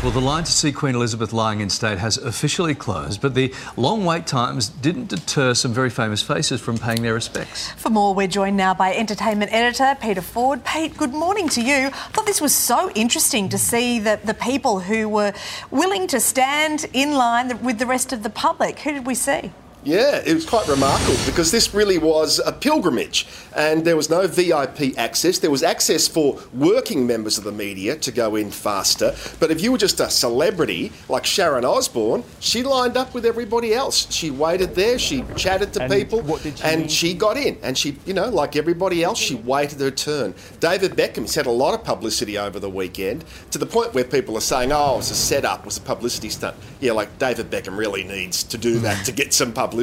Well, the line to see Queen Elizabeth lying in state has officially closed, but the long wait times didn't deter some very famous faces from paying their respects. For more, we're joined now by entertainment editor Peter Ford. Pete, good morning to you. I thought this was so interesting to see the, the people who were willing to stand in line with the rest of the public. Who did we see? Yeah, it was quite remarkable because this really was a pilgrimage and there was no VIP access. There was access for working members of the media to go in faster. But if you were just a celebrity like Sharon Osbourne, she lined up with everybody else. She waited there, she chatted to And people, what did she and need? she got in. And she, you know, like everybody else, she waited her turn. David Beckham's had a lot of publicity over the weekend to the point where people are saying, oh, it was a setup, it was a publicity stunt. Yeah, like David Beckham really needs to do that to get some publicity.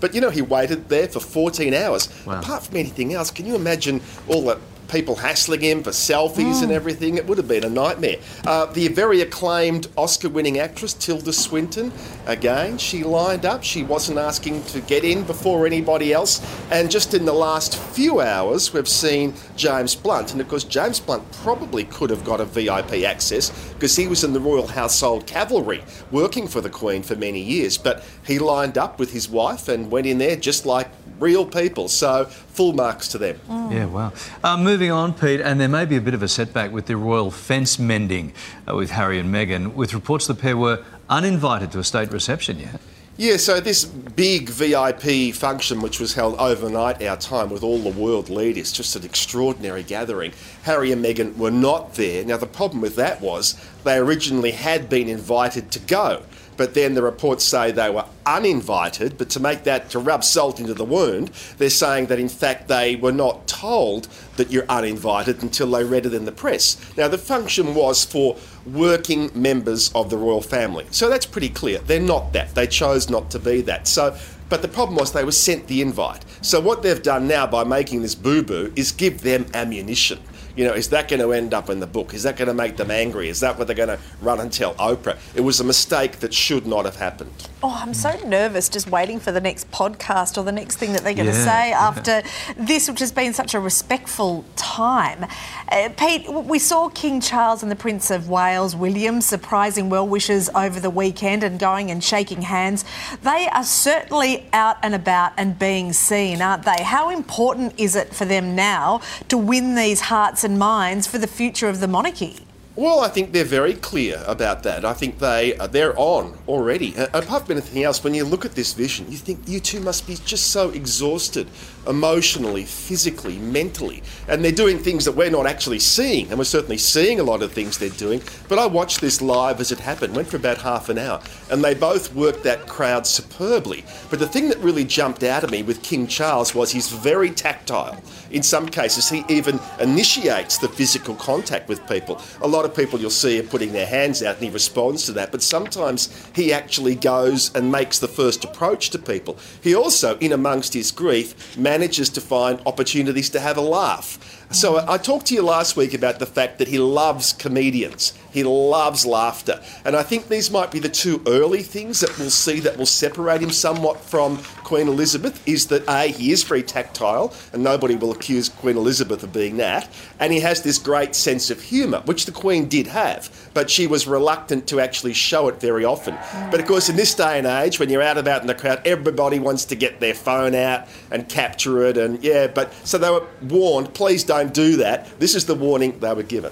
But you know, he waited there for 14 hours. Wow. Apart from anything else, can you imagine all the people hassling him for selfies and everything? It would have been a nightmare. Uh, the very acclaimed Oscar winning actress, Tilda Swinton, again, she lined up. She wasn't asking to get in before anybody else. And just in the last few hours, we've seen James Blunt. And of course, James Blunt probably could have got a VIP access because he was in the Royal Household Cavalry working for the Queen for many years. But he lined up with his wife and went in there just like real people. So, full marks to them. Yeah, wow. Uh, moving on, Pete, and there may be a bit of a setback with the royal fence mending uh, with Harry and Meghan, with reports the pair were uninvited to a state reception yet. Yeah, so this big VIP function, which was held overnight our time with all the world leaders, just an extraordinary gathering. Harry and Meghan were not there. Now, the problem with that was they originally had been invited to go, but then the reports say they were uninvited. But to make that, to rub salt into the wound, they're saying that in fact they were not told that you're uninvited until they read it in the press. Now, the function was for working members of the royal family. So that's pretty clear. They're not that. They chose not to be that. So but the problem was they were sent the invite. So what they've done now by making this boo-boo is give them ammunition. You know, is that going to end up in the book? Is that going to make them angry? Is that what they're going to run and tell Oprah? It was a mistake that should not have happened. Oh, I'm so nervous just waiting for the next podcast or the next thing that they're going to say after this, which has been such a respectful time. Uh, Pete, we saw King Charles and the Prince of Wales, William, surprising well wishers over the weekend and going and shaking hands. They are certainly out and about and being seen, aren't they? How important is it for them now to win these hearts and minds for the future of the monarchy? Well, I think they're very clear about that. I think they uh, they're on already. Apart from anything else, when you look at this vision, you think you two must be just so exhausted, emotionally, physically, mentally, and they're doing things that we're not actually seeing, and we're certainly seeing a lot of things they're doing. But I watched this live as it happened. Went for about half an hour, and they both worked that crowd superbly. But the thing that really jumped out at me with King Charles was he's very tactile. In some cases, he even initiates the physical contact with people. A lot of people you'll see are putting their hands out and he responds to that, but sometimes he actually goes and makes the first approach to people. He also, in amongst his grief, manages to find opportunities to have a laugh. So I I talked to you last week about the fact that he loves comedians. He loves laughter. And I think these might be the two early things that we'll see that will separate him somewhat from Queen Elizabeth is that A, he is very tactile, and nobody will accuse Queen Elizabeth of being that. And he has this great sense of humour, which the Queen did have, but she was reluctant to actually show it very often. But of course, in this day and age, when you're out about in the crowd, everybody wants to get their phone out and capture it. And yeah, but so they were warned, please don't do that. This is the warning they were given.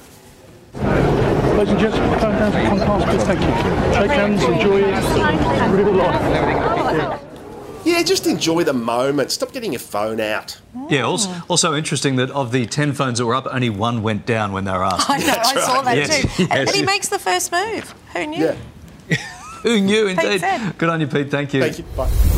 Ladies and gents, calm down, come past, please, thank you. Shake hands, enjoy it, real life. Oh, Yeah, just enjoy the moment. Stop getting your phone out. Yeah, also, also interesting that of the 10 phones that were up, only one went down when they were asked. I know, I saw that Yes, too. yes, and he makes the first move. Who knew? Yeah. Who knew, indeed? said. Good on you, Pete. Thank you. Thank you. Bye.